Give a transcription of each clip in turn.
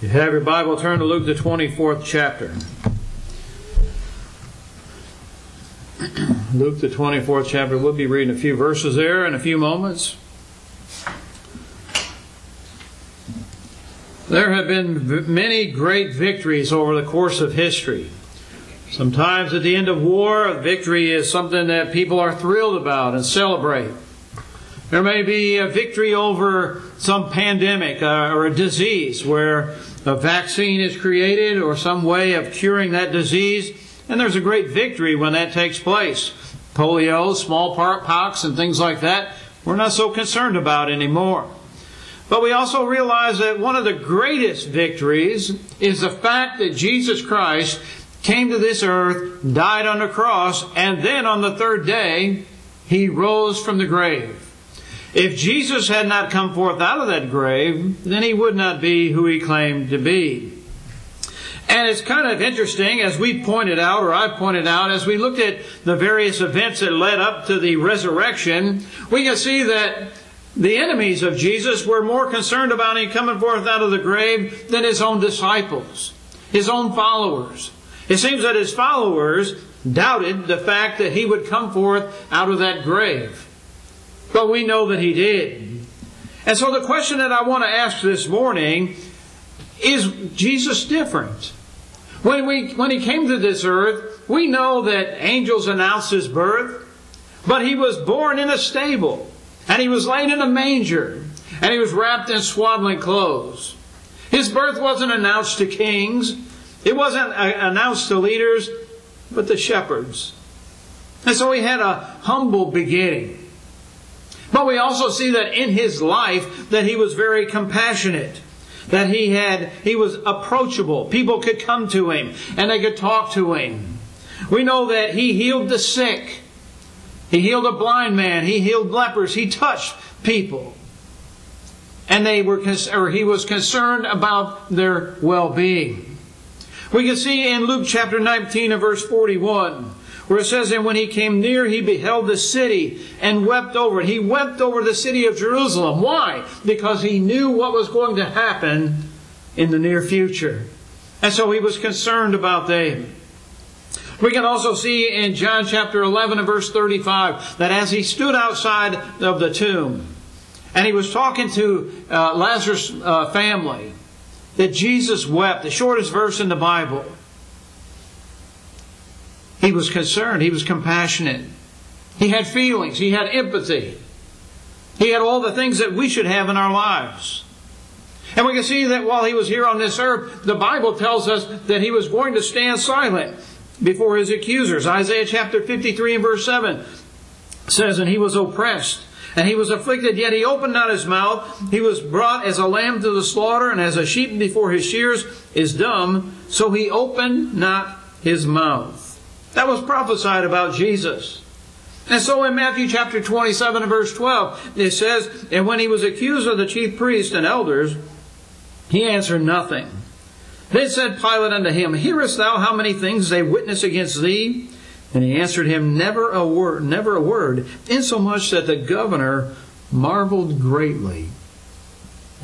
You have your Bible, turn to Luke, the 24th chapter. Luke, the 24th chapter. We'll be reading a few verses there in a few moments. There have been many great victories over the course of history. Sometimes at the end of war, a victory is something that people are thrilled about and celebrate. There may be a victory over some pandemic uh, or a disease where a vaccine is created or some way of curing that disease, and there's a great victory when that takes place. Polio, smallpox, and things like that, we're not so concerned about anymore. But we also realize that one of the greatest victories is the fact that Jesus Christ came to this earth, died on the cross, and then on the third day, he rose from the grave. If Jesus had not come forth out of that grave, then he would not be who he claimed to be. And it's kind of interesting, as we pointed out, or I pointed out, as we looked at the various events that led up to the resurrection, we can see that the enemies of Jesus were more concerned about him coming forth out of the grave than his own disciples, his own followers. It seems that his followers doubted the fact that he would come forth out of that grave. But we know that he did. And so the question that I want to ask this morning is Jesus different? When, we, when he came to this earth, we know that angels announced his birth, but he was born in a stable, and he was laid in a manger, and he was wrapped in swaddling clothes. His birth wasn't announced to kings, it wasn't uh, announced to leaders, but the shepherds. And so he had a humble beginning. But we also see that in his life that he was very compassionate. That he had he was approachable. People could come to him and they could talk to him. We know that he healed the sick. He healed a blind man, he healed lepers, he touched people. And they were or he was concerned about their well-being. We can see in Luke chapter 19 and verse 41 where it says, And when he came near, he beheld the city and wept over it. He wept over the city of Jerusalem. Why? Because he knew what was going to happen in the near future. And so he was concerned about them. We can also see in John chapter 11 and verse 35 that as he stood outside of the tomb and he was talking to uh, Lazarus' uh, family, that Jesus wept, the shortest verse in the Bible. He was concerned. He was compassionate. He had feelings. He had empathy. He had all the things that we should have in our lives. And we can see that while he was here on this earth, the Bible tells us that he was going to stand silent before his accusers. Isaiah chapter 53 and verse 7 says, And he was oppressed, and he was afflicted, yet he opened not his mouth. He was brought as a lamb to the slaughter, and as a sheep before his shears is dumb, so he opened not his mouth. That was prophesied about Jesus. And so in Matthew chapter 27 and verse 12, it says, And when he was accused of the chief priests and elders, he answered nothing. Then said Pilate unto him, Hearest thou how many things they witness against thee? And he answered him, Never a word, never a word, insomuch that the governor marveled greatly.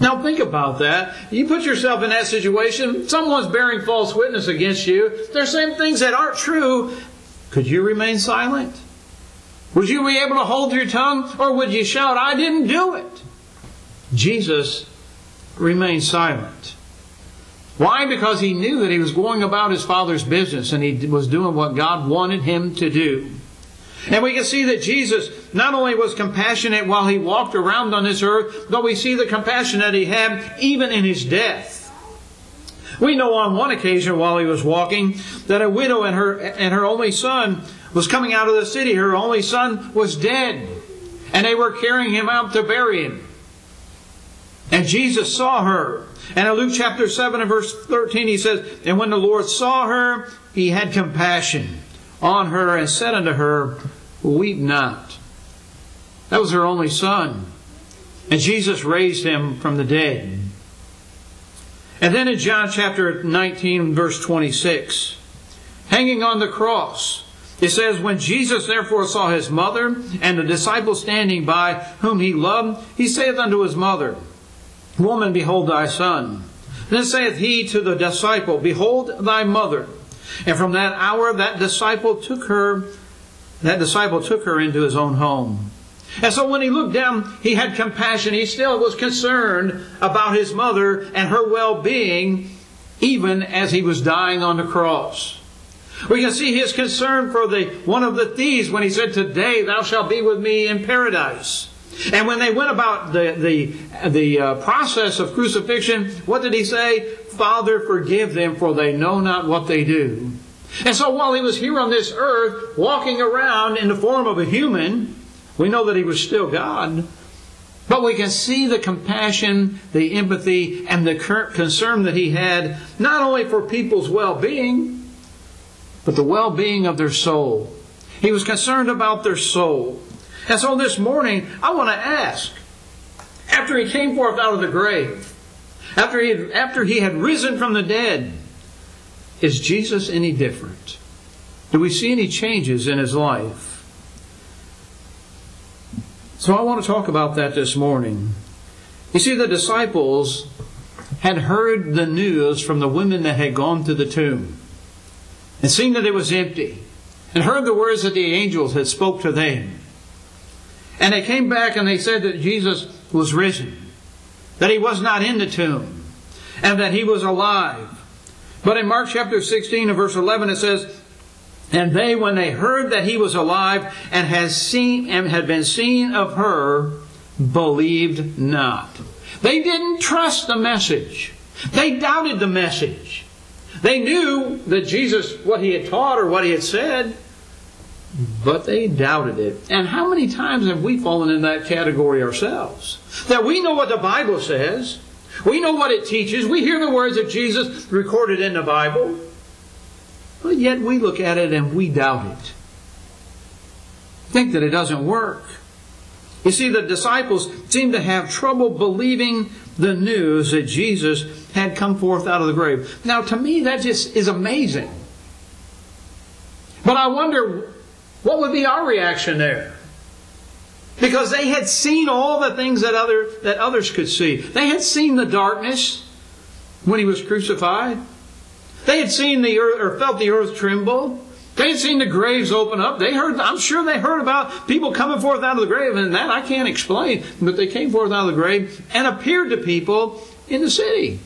Now think about that. You put yourself in that situation. Someone's bearing false witness against you. They're saying things that aren't true. Could you remain silent? Would you be able to hold your tongue? Or would you shout, I didn't do it? Jesus remained silent. Why? Because he knew that he was going about his Father's business and he was doing what God wanted him to do. And we can see that Jesus not only was compassionate while he walked around on this earth, but we see the compassion that he had even in his death. We know on one occasion while he was walking that a widow and her, and her only son was coming out of the city. Her only son was dead. And they were carrying him out to bury him. And Jesus saw her. And in Luke chapter 7 and verse 13 he says, And when the Lord saw her, he had compassion on her and said unto her, Weep not. That was her only son. And Jesus raised him from the dead. And then in John chapter 19, verse 26, hanging on the cross, it says, When Jesus therefore saw his mother and the disciple standing by whom he loved, he saith unto his mother, Woman, behold thy son. Then saith he to the disciple, Behold thy mother. And from that hour that disciple took her, that disciple took her into his own home. And so when he looked down, he had compassion. He still was concerned about his mother and her well-being, even as he was dying on the cross. We can see his concern for the one of the thieves when he said, "Today thou shalt be with me in paradise." And when they went about the the the uh, process of crucifixion, what did he say? Father, forgive them, for they know not what they do. And so while he was here on this earth, walking around in the form of a human, we know that he was still God. But we can see the compassion, the empathy, and the concern that he had, not only for people's well being, but the well being of their soul. He was concerned about their soul. And so this morning, I want to ask after he came forth out of the grave, after he, after he had risen from the dead, is Jesus any different? Do we see any changes in his life? So I want to talk about that this morning. You see, the disciples had heard the news from the women that had gone to the tomb and seen that it was empty and heard the words that the angels had spoke to them. And they came back and they said that Jesus was risen, that he was not in the tomb, and that he was alive. But in Mark chapter 16 and verse 11 it says, and they, when they heard that he was alive and had seen and had been seen of her, believed not. They didn't trust the message. They doubted the message. They knew that Jesus, what he had taught or what he had said, but they doubted it. And how many times have we fallen in that category ourselves? That we know what the Bible says, we know what it teaches, we hear the words of Jesus recorded in the Bible, but yet we look at it and we doubt it. Think that it doesn't work. You see, the disciples seem to have trouble believing the news that Jesus had come forth out of the grave. Now, to me, that just is amazing. But I wonder what would be our reaction there? Because they had seen all the things that, other, that others could see. They had seen the darkness when he was crucified. They had seen the earth, or felt the earth tremble. They had seen the graves open up. They heard, I'm sure they heard about people coming forth out of the grave, and that I can't explain. But they came forth out of the grave and appeared to people in the city.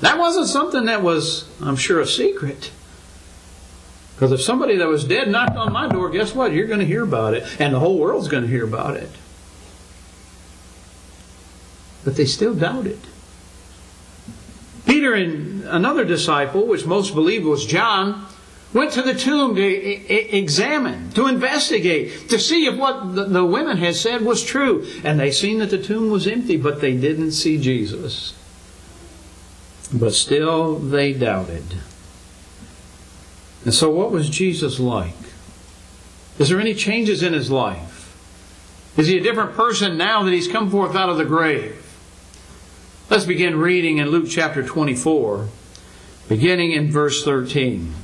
That wasn't something that was, I'm sure, a secret. Because if somebody that was dead knocked on my door, guess what? You're going to hear about it, and the whole world's going to hear about it. But they still doubted. Peter and another disciple, which most believe was John, went to the tomb to examine, to investigate, to see if what the women had said was true. And they seen that the tomb was empty, but they didn't see Jesus. But still they doubted. And so, what was Jesus like? Is there any changes in his life? Is he a different person now that he's come forth out of the grave? Let's begin reading in Luke chapter 24, beginning in verse 13.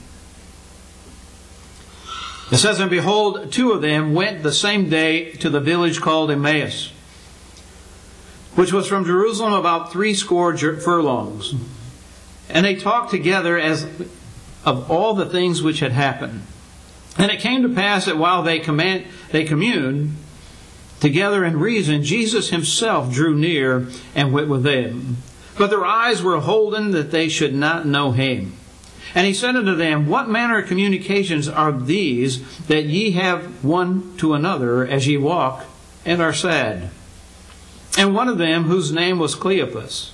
It says, And behold, two of them went the same day to the village called Emmaus, which was from Jerusalem about threescore furlongs. And they talked together as of all the things which had happened. And it came to pass that while they command, they communed, Together in reason, Jesus himself drew near and went with them. But their eyes were holden that they should not know him. And he said unto them, What manner of communications are these that ye have one to another as ye walk and are sad? And one of them, whose name was Cleopas,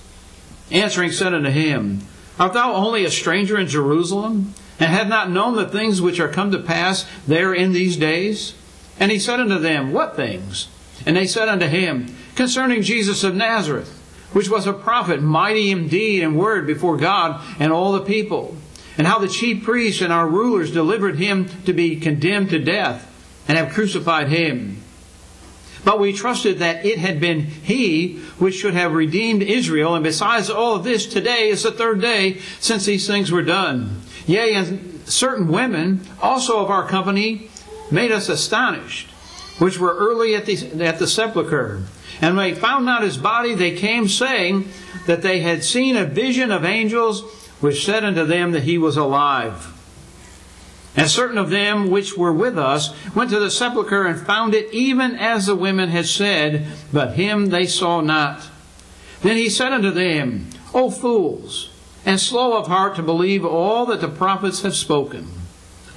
answering said unto him, Art thou only a stranger in Jerusalem, and have not known the things which are come to pass there in these days? And he said unto them, What things? And they said unto him, Concerning Jesus of Nazareth, which was a prophet, mighty in deed and word before God and all the people, and how the chief priests and our rulers delivered him to be condemned to death, and have crucified him. But we trusted that it had been he which should have redeemed Israel, and besides all of this, today is the third day since these things were done. Yea, and certain women also of our company made us astonished which were early at the, at the sepulchre. And when they found not his body, they came saying that they had seen a vision of angels which said unto them that he was alive. And certain of them which were with us went to the sepulchre and found it even as the women had said, but him they saw not. Then he said unto them, O fools, and slow of heart to believe all that the prophets have spoken.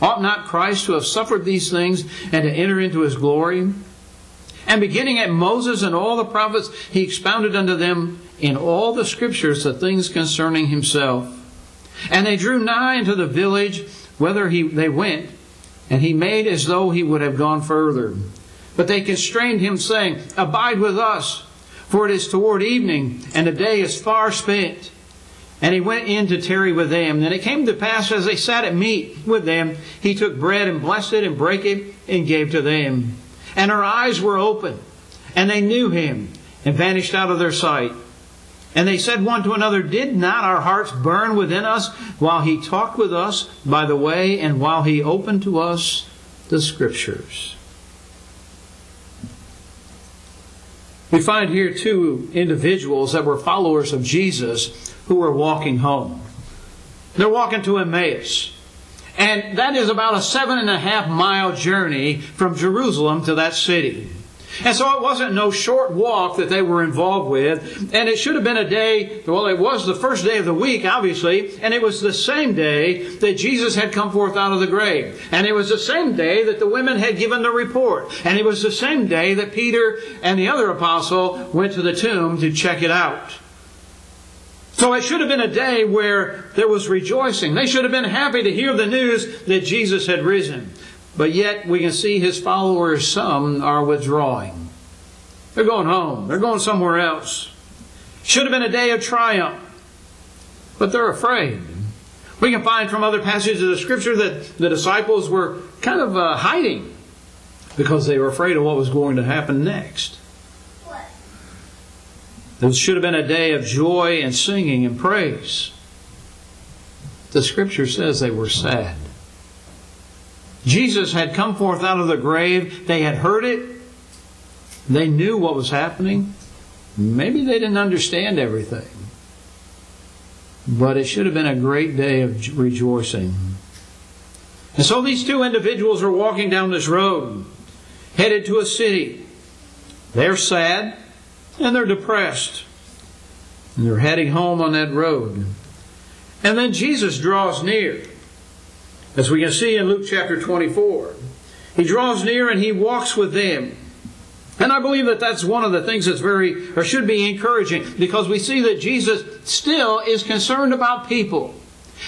Ought not Christ to have suffered these things and to enter into his glory? And beginning at Moses and all the prophets, he expounded unto them in all the scriptures the things concerning himself. And they drew nigh unto the village whither he, they went, and he made as though he would have gone further. But they constrained him, saying, Abide with us, for it is toward evening, and the day is far spent. And he went in to tarry with them. And it came to pass, as they sat at meat with them, he took bread and blessed it and brake it and gave to them. And her eyes were open, and they knew him, and vanished out of their sight. And they said one to another, Did not our hearts burn within us while he talked with us by the way, and while he opened to us the Scriptures? We find here two individuals that were followers of Jesus who were walking home. They're walking to Emmaus. And that is about a seven and a half mile journey from Jerusalem to that city. And so it wasn't no short walk that they were involved with. And it should have been a day, well, it was the first day of the week, obviously, and it was the same day that Jesus had come forth out of the grave. And it was the same day that the women had given the report. And it was the same day that Peter and the other apostle went to the tomb to check it out. So it should have been a day where there was rejoicing. They should have been happy to hear the news that Jesus had risen. But yet we can see his followers, some are withdrawing. They're going home. They're going somewhere else. Should have been a day of triumph. But they're afraid. We can find from other passages of the scripture that the disciples were kind of uh, hiding because they were afraid of what was going to happen next. It should have been a day of joy and singing and praise. The scripture says they were sad. Jesus had come forth out of the grave. They had heard it. They knew what was happening. Maybe they didn't understand everything. But it should have been a great day of rejoicing. And so these two individuals are walking down this road, headed to a city. They're sad and they're depressed. And they're heading home on that road. And then Jesus draws near. As we can see in Luke chapter 24, he draws near and he walks with them. And I believe that that's one of the things that's very, or should be encouraging, because we see that Jesus still is concerned about people.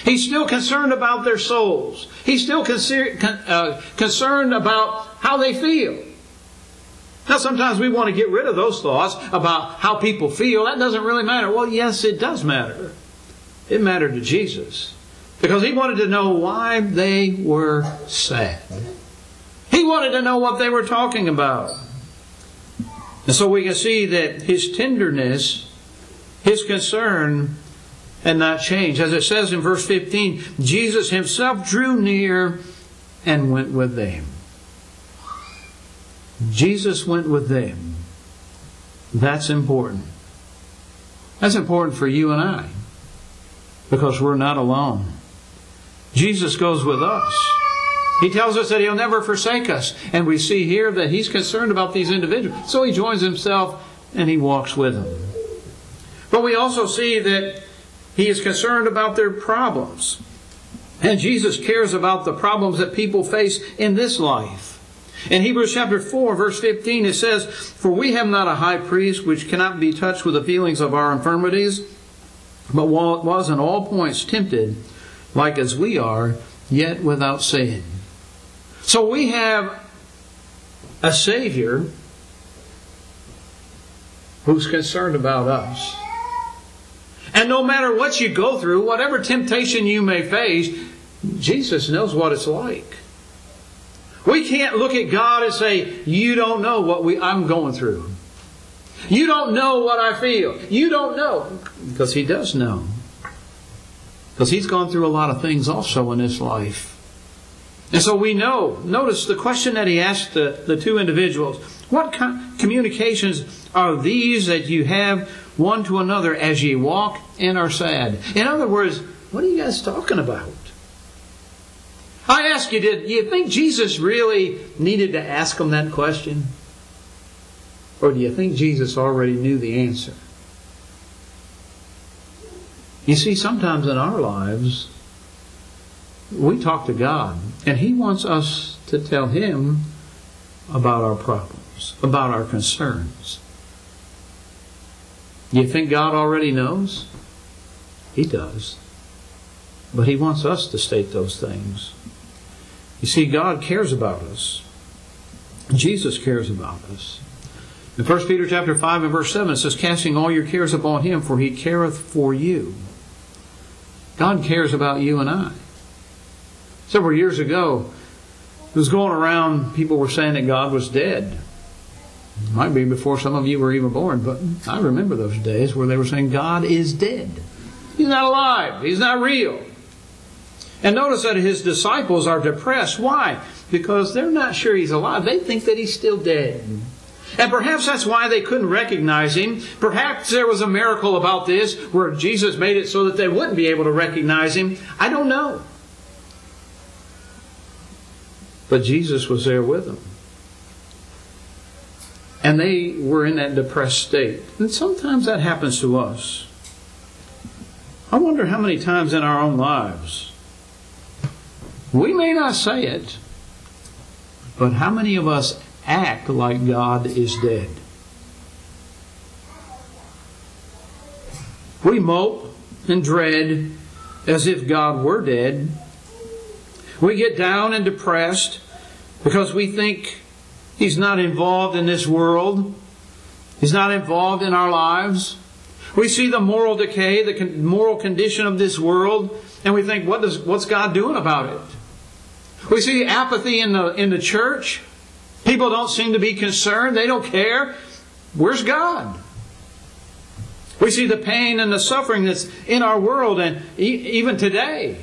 He's still concerned about their souls. He's still uh, concerned about how they feel. Now, sometimes we want to get rid of those thoughts about how people feel. That doesn't really matter. Well, yes, it does matter. It mattered to Jesus because he wanted to know why they were sad. He wanted to know what they were talking about. And so we can see that his tenderness, his concern, had not changed. As it says in verse 15, Jesus himself drew near and went with them. Jesus went with them. That's important. That's important for you and I because we're not alone. Jesus goes with us. He tells us that He'll never forsake us. And we see here that He's concerned about these individuals. So He joins Himself and He walks with them. But we also see that He is concerned about their problems. And Jesus cares about the problems that people face in this life. In Hebrews chapter 4, verse 15, it says, For we have not a high priest which cannot be touched with the feelings of our infirmities, but was in all points tempted like as we are, yet without sin. So we have a Savior who's concerned about us. And no matter what you go through, whatever temptation you may face, Jesus knows what it's like. We can't look at God and say, You don't know what we, I'm going through. You don't know what I feel. You don't know. Because He does know. Because he's gone through a lot of things also in his life. And so we know, notice the question that he asked the, the two individuals What communications are these that you have one to another as ye walk and are sad? In other words, what are you guys talking about? I ask you, did you think Jesus really needed to ask them that question? Or do you think Jesus already knew the answer? You see, sometimes in our lives, we talk to God, and He wants us to tell Him about our problems, about our concerns. You think God already knows? He does. But He wants us to state those things. You see, God cares about us. Jesus cares about us. In 1 Peter chapter 5 and verse 7 it says, Casting all your cares upon him, for he careth for you. God cares about you and I. Several years ago, it was going around, people were saying that God was dead. It might be before some of you were even born, but I remember those days where they were saying God is dead. He's not alive. He's not real. And notice that his disciples are depressed. Why? Because they're not sure he's alive. They think that he's still dead. And perhaps that's why they couldn't recognize him. Perhaps there was a miracle about this where Jesus made it so that they wouldn't be able to recognize him. I don't know. But Jesus was there with them. And they were in that depressed state. And sometimes that happens to us. I wonder how many times in our own lives we may not say it, but how many of us act like God is dead? We mope and dread as if God were dead. We get down and depressed because we think He's not involved in this world. He's not involved in our lives. We see the moral decay, the moral condition of this world, and we think, what does, what's God doing about it? We see apathy in the, in the church. People don't seem to be concerned. They don't care. Where's God? We see the pain and the suffering that's in our world and even today.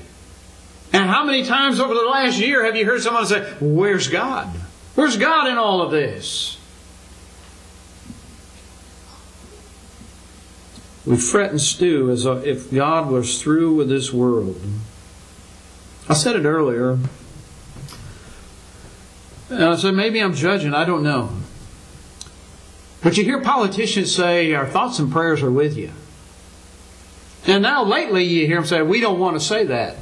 And how many times over the last year have you heard someone say, Where's God? Where's God in all of this? We fret and stew as if God was through with this world. I said it earlier. Uh, so maybe I'm judging, I don't know. But you hear politicians say, Our thoughts and prayers are with you. And now lately you hear them say, We don't want to say that.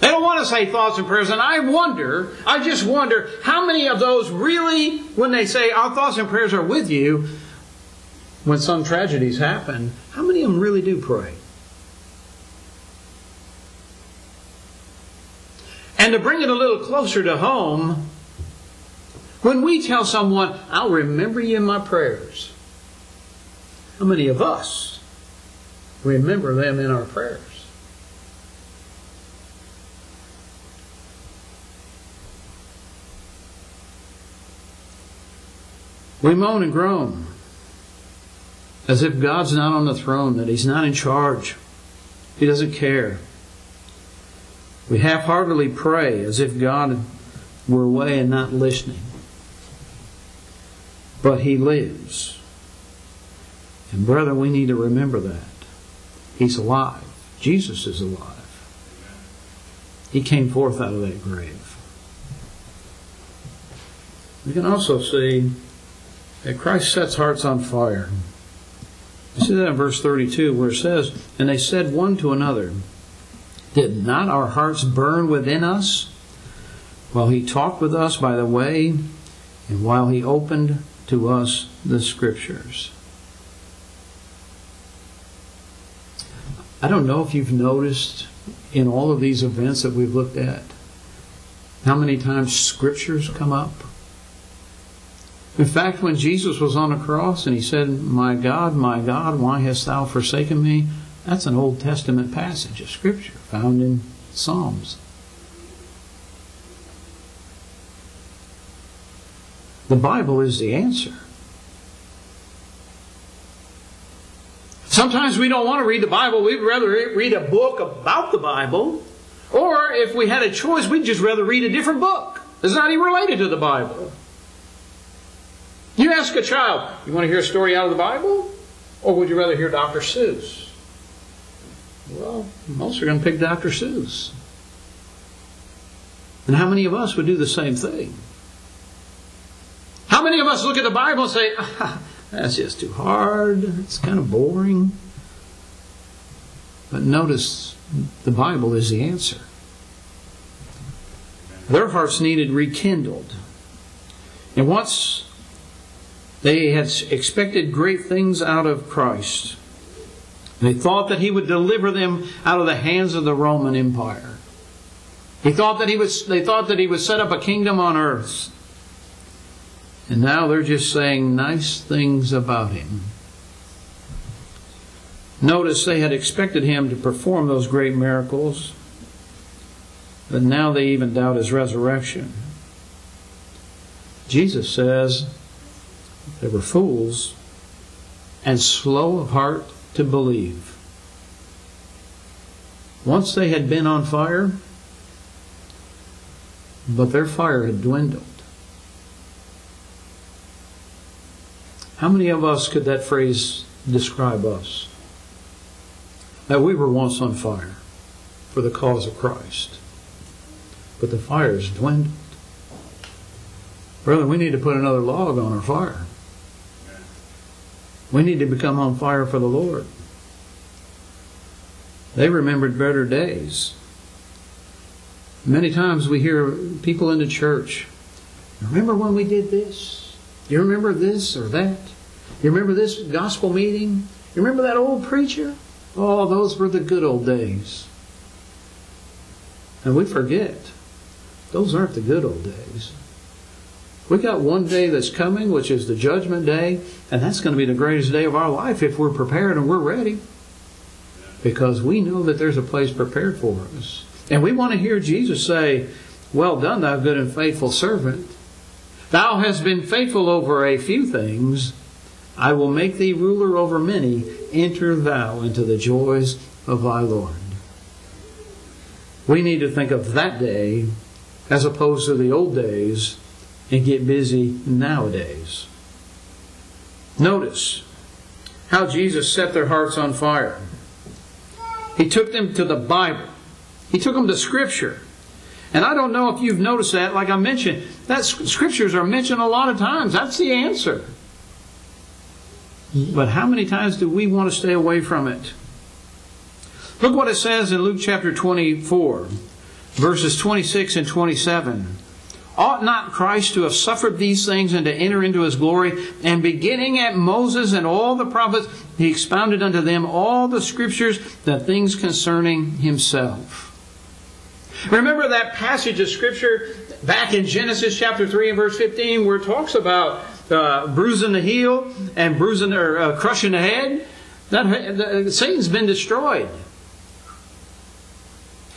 They don't want to say thoughts and prayers. And I wonder, I just wonder, how many of those really, when they say, Our thoughts and prayers are with you, when some tragedies happen, how many of them really do pray? And to bring it a little closer to home, when we tell someone, I'll remember you in my prayers, how many of us remember them in our prayers? We moan and groan as if God's not on the throne, that He's not in charge, He doesn't care. We half heartedly pray as if God were away and not listening. But He lives. And, brother, we need to remember that. He's alive. Jesus is alive. He came forth out of that grave. We can also see that Christ sets hearts on fire. You see that in verse 32 where it says, And they said one to another, did not our hearts burn within us while he talked with us by the way and while he opened to us the scriptures? I don't know if you've noticed in all of these events that we've looked at how many times scriptures come up. In fact, when Jesus was on the cross and he said, My God, my God, why hast thou forsaken me? That's an Old Testament passage of Scripture found in Psalms. The Bible is the answer. Sometimes we don't want to read the Bible. We'd rather read a book about the Bible. Or if we had a choice, we'd just rather read a different book that's not even related to the Bible. You ask a child, you want to hear a story out of the Bible? Or would you rather hear Dr. Seuss? Well, most are going to pick Dr. Seuss. And how many of us would do the same thing? How many of us look at the Bible and say, ah, that's just too hard, it's kind of boring? But notice the Bible is the answer. Their hearts needed rekindled. And once they had expected great things out of Christ, they thought that he would deliver them out of the hands of the Roman Empire. He thought that he was, they thought that he would set up a kingdom on earth. And now they're just saying nice things about him. Notice they had expected him to perform those great miracles, but now they even doubt his resurrection. Jesus says they were fools and slow of heart to believe. Once they had been on fire, but their fire had dwindled. How many of us could that phrase describe us? That we were once on fire for the cause of Christ, but the fire has dwindled. Brother, we need to put another log on our fire. We need to become on fire for the Lord. They remembered better days. Many times we hear people in the church, remember when we did this? You remember this or that? You remember this gospel meeting? You remember that old preacher? Oh, those were the good old days. And we forget, those aren't the good old days. We got one day that's coming, which is the judgment day, and that's going to be the greatest day of our life if we're prepared and we're ready. Because we know that there's a place prepared for us. And we want to hear Jesus say, Well done, thou good and faithful servant. Thou hast been faithful over a few things. I will make thee ruler over many. Enter thou into the joys of thy Lord. We need to think of that day as opposed to the old days and get busy nowadays. Notice how Jesus set their hearts on fire. He took them to the Bible. He took them to Scripture. And I don't know if you've noticed that, like I mentioned, that Scriptures are mentioned a lot of times. That's the answer. But how many times do we want to stay away from it? Look what it says in Luke chapter 24, verses 26 and 27. Ought not Christ to have suffered these things and to enter into his glory? And beginning at Moses and all the prophets, he expounded unto them all the scriptures, the things concerning himself. Remember that passage of Scripture back in Genesis chapter 3 and verse 15 where it talks about uh, bruising the heel and bruising or uh, crushing the head? That, Satan's been destroyed.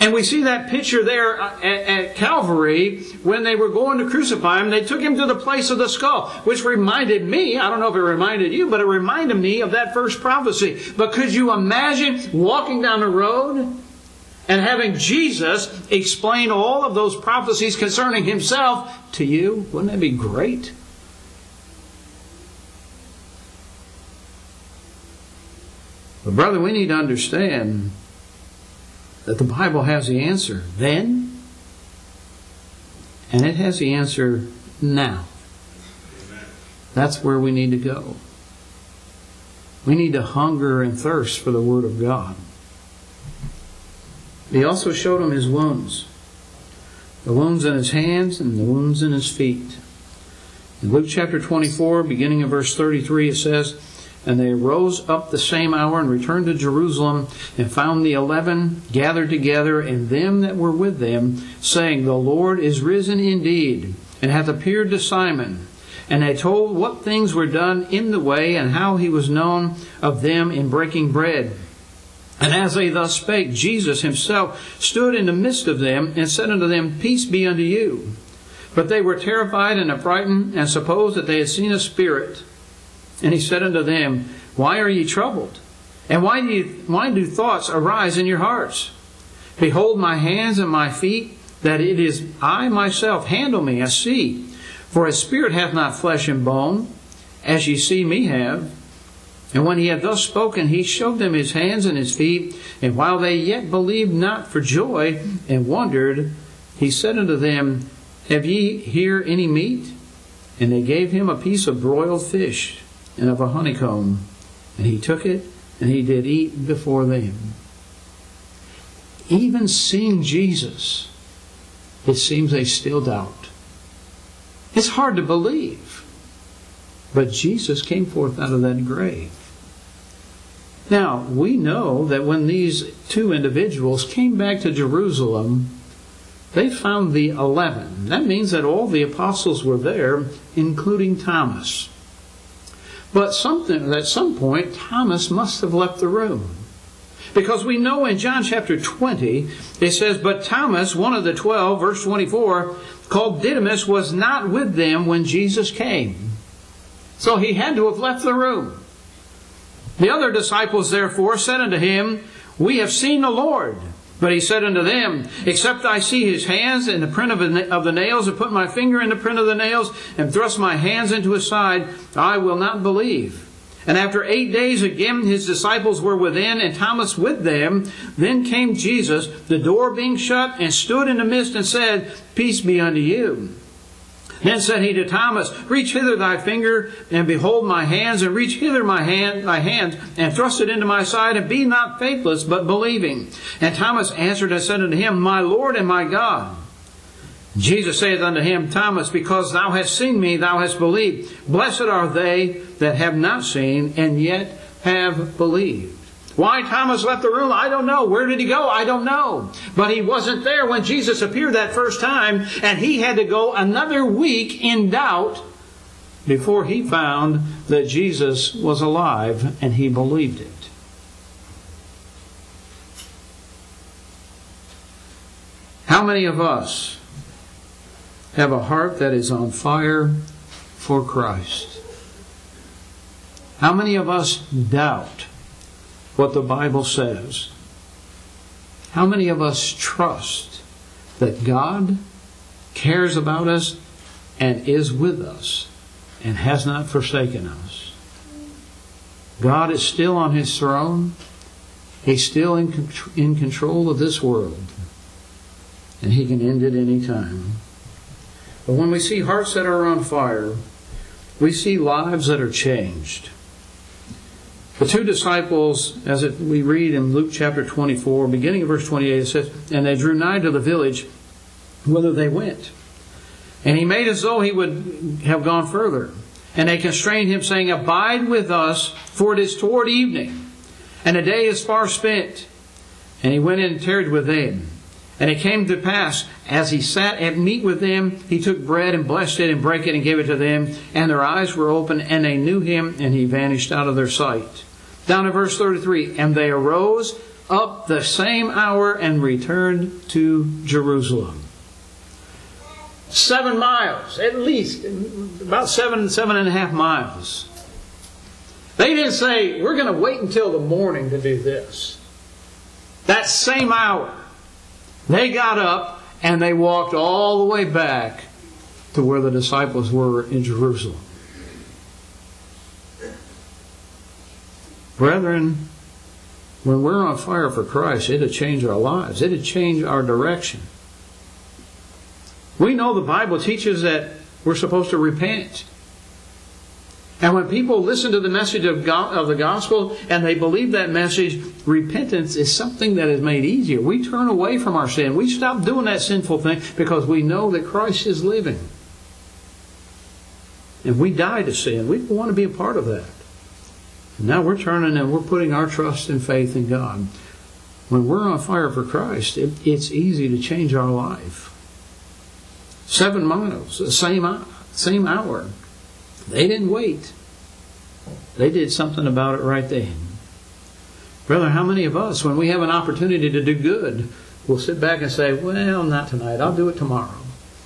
And we see that picture there uh, at, at, Calvary when they were going to crucify him. They took him to the place of the skull, which reminded me, I don't know if it reminded you, but it reminded me of that first prophecy. But could you imagine walking down the road and having Jesus explain all of those prophecies concerning himself to you, wouldn't that be great? But, brother, we need to understand that the Bible has the answer then, and it has the answer now. That's where we need to go. We need to hunger and thirst for the Word of God. He also showed him his wounds the wounds in his hands and the wounds in his feet. In Luke chapter 24, beginning in verse 33, it says, And they rose up the same hour and returned to Jerusalem, and found the eleven gathered together, and them that were with them, saying, The Lord is risen indeed, and hath appeared to Simon. And they told what things were done in the way, and how he was known of them in breaking bread. And as they thus spake, Jesus himself stood in the midst of them and said unto them, Peace be unto you. But they were terrified and affrighted and supposed that they had seen a spirit. And he said unto them, Why are ye troubled? And why do, you, why do thoughts arise in your hearts? Behold my hands and my feet, that it is I myself. Handle me, and see. For a spirit hath not flesh and bone, as ye see me have. And when he had thus spoken, he showed them his hands and his feet. And while they yet believed not for joy and wondered, he said unto them, Have ye here any meat? And they gave him a piece of broiled fish and of a honeycomb. And he took it, and he did eat before them. Even seeing Jesus, it seems they still doubt. It's hard to believe. But Jesus came forth out of that grave. Now, we know that when these two individuals came back to Jerusalem, they found the eleven. That means that all the apostles were there, including Thomas. But something at some point, Thomas must have left the room. Because we know in John chapter 20, it says, But Thomas, one of the twelve, verse 24, called Didymus, was not with them when Jesus came. So he had to have left the room. The other disciples therefore said unto him, We have seen the Lord. But he said unto them, Except I see his hands in the print of the nails, and put my finger in the print of the nails, and thrust my hands into his side, I will not believe. And after eight days again his disciples were within, and Thomas with them. Then came Jesus, the door being shut, and stood in the midst, and said, Peace be unto you. Then said he to Thomas, Reach hither thy finger, and behold my hands, and reach hither my hand, thy hand, and thrust it into my side, and be not faithless, but believing. And Thomas answered and said unto him, My Lord and my God. Jesus saith unto him, Thomas, because thou hast seen me, thou hast believed. Blessed are they that have not seen, and yet have believed. Why Thomas left the room, I don't know. Where did he go? I don't know. But he wasn't there when Jesus appeared that first time, and he had to go another week in doubt before he found that Jesus was alive and he believed it. How many of us have a heart that is on fire for Christ? How many of us doubt what the Bible says. How many of us trust that God cares about us and is with us and has not forsaken us? God is still on his throne. He's still in, in control of this world. And he can end it any time. But when we see hearts that are on fire, we see lives that are changed. The two disciples, as it, we read in Luke chapter 24, beginning of verse 28, it says, And they drew nigh to the village whither they went. And he made as though he would have gone further. And they constrained him, saying, Abide with us, for it is toward evening, and the day is far spent. And he went in and tarried with them. And it came to pass, as he sat at meat with them, he took bread and blessed it and brake it and gave it to them. And their eyes were open, and they knew him, and he vanished out of their sight. Down to verse 33 And they arose up the same hour and returned to Jerusalem. Seven miles, at least, about seven, seven and a half miles. They didn't say, we're going to wait until the morning to do this. That same hour, they got up and they walked all the way back to where the disciples were in Jerusalem. Brethren, when we're on fire for Christ, it'll change our lives. It'll change our direction. We know the Bible teaches that we're supposed to repent. And when people listen to the message of, God, of the gospel and they believe that message, repentance is something that is made easier. We turn away from our sin. We stop doing that sinful thing because we know that Christ is living. And we die to sin. We don't want to be a part of that. Now we're turning and we're putting our trust and faith in God. When we're on fire for Christ, it, it's easy to change our life. Seven miles, the same, same hour. They didn't wait. They did something about it right then. Brother, how many of us, when we have an opportunity to do good, will sit back and say, Well, not tonight. I'll do it tomorrow.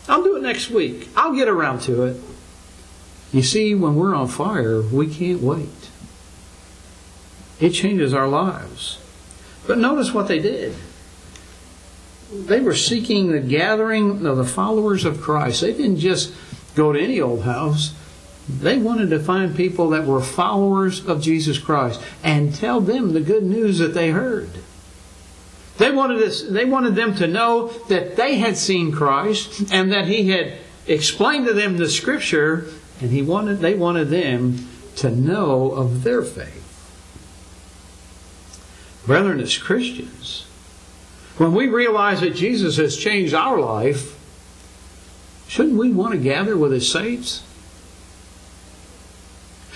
I'll do it next week. I'll get around to it. You see, when we're on fire, we can't wait. It changes our lives. But notice what they did. they were seeking the gathering of the followers of Christ. They didn't just go to any old house. They wanted to find people that were followers of Jesus Christ and tell them the good news that they heard. They wanted, this, they wanted them to know that they had seen Christ and that He had explained to them the Scripture, and he wanted, they wanted them to know of their faith. Brethren, as Christians, when we realize that Jesus has changed our life, shouldn't we want to gather with His saints?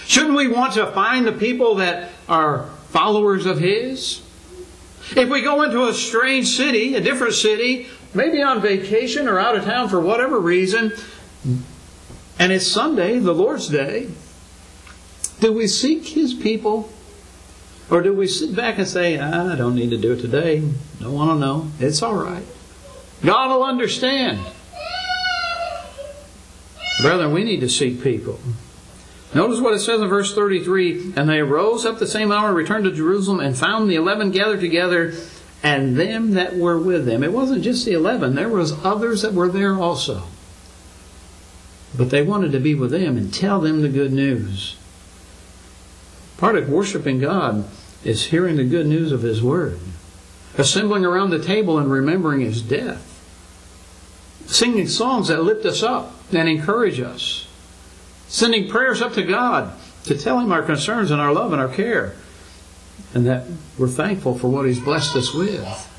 Shouldn't we want to find the people that are followers of His? If we go into a strange city, a different city, maybe on vacation or out of town for whatever reason, and it's Sunday, the Lord's Day, do we seek His people? Or do we sit back and say, I don't need to do it today. Don't want to know. It's all right. God will understand. Brethren, we need to seek people. Notice what it says in verse 33 And they arose up the same hour, returned to Jerusalem, and found the eleven gathered together, and them that were with them. It wasn't just the eleven, there was others that were there also. But they wanted to be with them and tell them the good news. Part of worshiping God is hearing the good news of His Word, assembling around the table and remembering His death, singing songs that lift us up and encourage us, sending prayers up to God to tell Him our concerns and our love and our care, and that we're thankful for what He's blessed us with,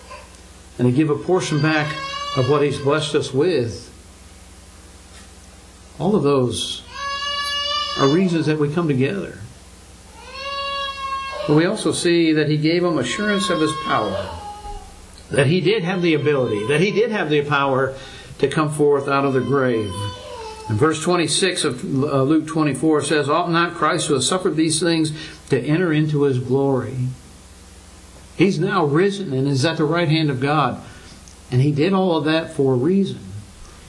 and to give a portion back of what He's blessed us with. All of those are reasons that we come together. But we also see that he gave them assurance of his power. That he did have the ability, that he did have the power to come forth out of the grave. And verse 26 of uh, Luke 24 says, Ought not Christ who has suffered these things to enter into his glory? He's now risen and is at the right hand of God. And he did all of that for a reason.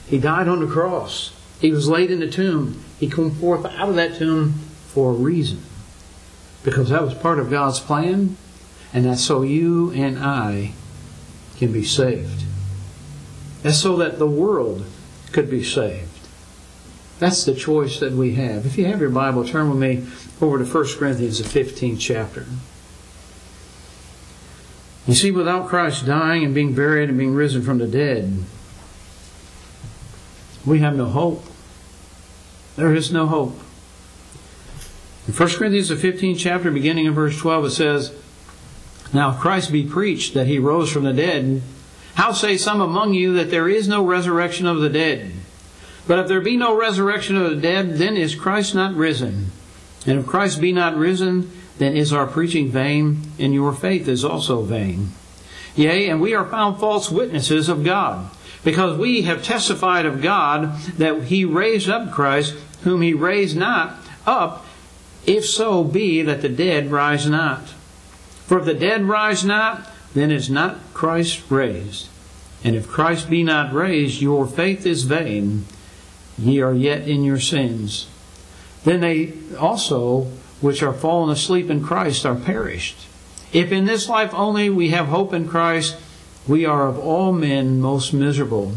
He died on the cross. He was laid in the tomb. He came forth out of that tomb for a reason because that was part of God's plan, and that's so you and I can be saved. That's so that the world could be saved. That's the choice that we have. If you have your Bible, turn with me over to 1 Corinthians, the 15th chapter. You see, without Christ dying and being buried and being risen from the dead, we have no hope. There is no hope. In 1 Corinthians, the 15th chapter, beginning in verse 12, it says, Now if Christ be preached that he rose from the dead, how say some among you that there is no resurrection of the dead? But if there be no resurrection of the dead, then is Christ not risen? And if Christ be not risen, then is our preaching vain, and your faith is also vain. Yea, and we are found false witnesses of God, because we have testified of God that he raised up Christ, whom he raised not up, if so be that the dead rise not. For if the dead rise not, then is not Christ raised. And if Christ be not raised, your faith is vain. Ye are yet in your sins. Then they also, which are fallen asleep in Christ, are perished. If in this life only we have hope in Christ, we are of all men most miserable.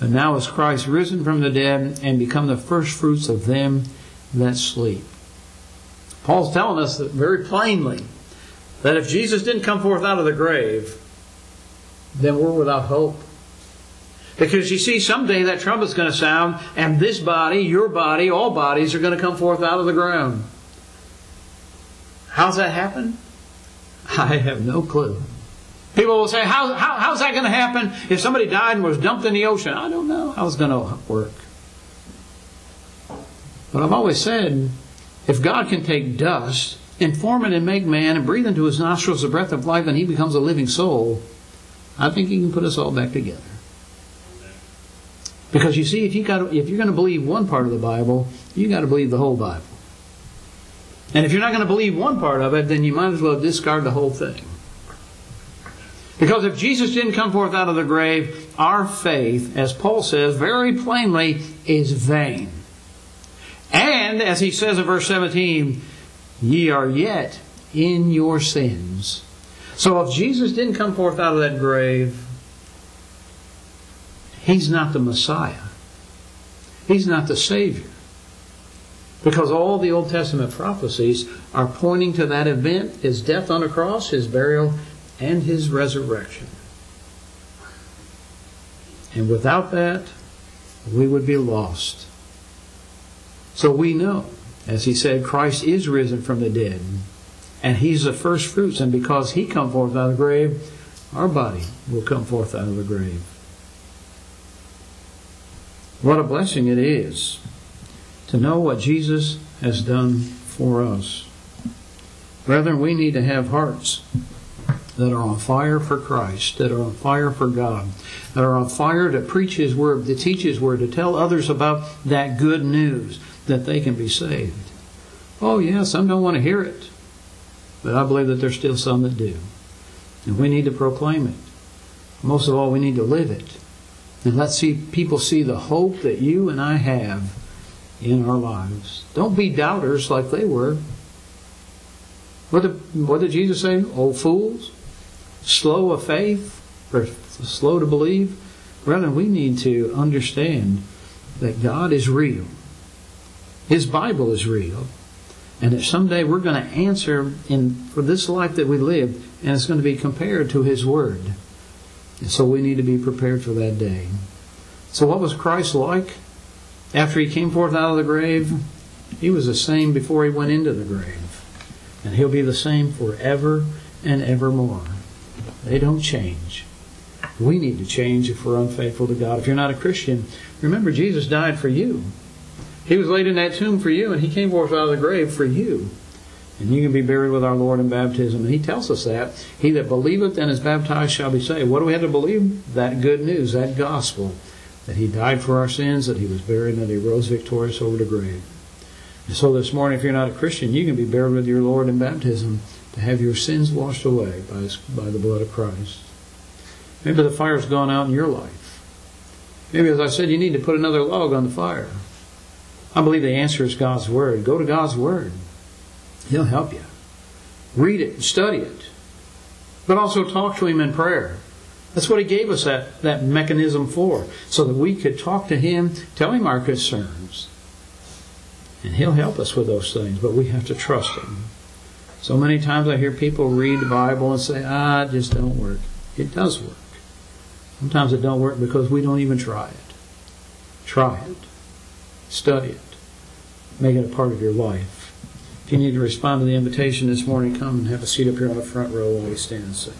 But now is Christ risen from the dead and become the firstfruits of them that sleep. Paul's telling us that very plainly that if Jesus didn't come forth out of the grave, then we're without hope. Because you see, someday that trumpet's going to sound, and this body, your body, all bodies are going to come forth out of the ground. How's that happen? I have no clue. People will say, how, how, how's that going to happen if somebody died and was dumped in the ocean? I don't know how it's going to work. But I've always said if God can take dust and form it and make man and breathe into his nostrils the breath of life and he becomes a living soul, I think he can put us all back together. Because you see, if you got if you're going to believe one part of the Bible, you got to believe the whole Bible. And if you're not going to believe one part of it, then you might as well discard the whole thing. Because if Jesus didn't come forth out of the grave, our faith, as Paul says very plainly, is vain. And, as he says in verse 17, ye are yet in your sins. So if Jesus didn't come forth out of that grave, He's not the Messiah. He's not the Savior. Because all the Old Testament prophecies are pointing to that event his death on the cross, his burial, and his resurrection. And without that, we would be lost. So we know, as he said, Christ is risen from the dead, and he's the first fruits, and because he come forth out of the grave, our body will come forth out of the grave. What a blessing it is to know what Jesus has done for us. Brethren, we need to have hearts that are on fire for Christ, that are on fire for God, that are on fire to preach His Word, to teach His Word, to tell others about that good news that they can be saved. Oh, yeah, some don't want to hear it, but I believe that there's still some that do. And we need to proclaim it. Most of all, we need to live it. And let's see people see the hope that you and I have in our lives. Don't be doubters like they were. What did, what did Jesus say? Old fools? Slow of faith? Or slow to believe? Rather, we need to understand that God is real. His Bible is real. And that someday we're going to answer in for this life that we live, and it's going to be compared to His Word. And so we need to be prepared for that day. So what was Christ like? After he came forth out of the grave, he was the same before he went into the grave. And he'll be the same forever and evermore. They don't change. We need to change if we're unfaithful to God. If you're not a Christian, remember Jesus died for you. He was laid in that tomb for you, and he came forth out of the grave for you. And you can be buried with our Lord in baptism. And he tells us that. He that believeth and is baptized shall be saved. What do we have to believe? That good news, that gospel. That he died for our sins, that he was buried, and that he rose victorious over the grave. And so this morning, if you're not a Christian, you can be buried with your Lord in baptism to have your sins washed away by, his, by the blood of Christ. Maybe the fire's gone out in your life. Maybe, as I said, you need to put another log on the fire. I believe the answer is God's Word. Go to God's Word. He'll help you. Read it, and study it, but also talk to Him in prayer. That's what He gave us that, that mechanism for, so that we could talk to Him, tell Him our concerns. And He'll help us with those things, but we have to trust Him. So many times I hear people read the Bible and say, ah, it just don't work. It does work. Sometimes it don't work because we don't even try it. Try it. Study it. Make it a part of your life. If you need to respond to the invitation this morning, come and have a seat up here on the front row while we stand and sing.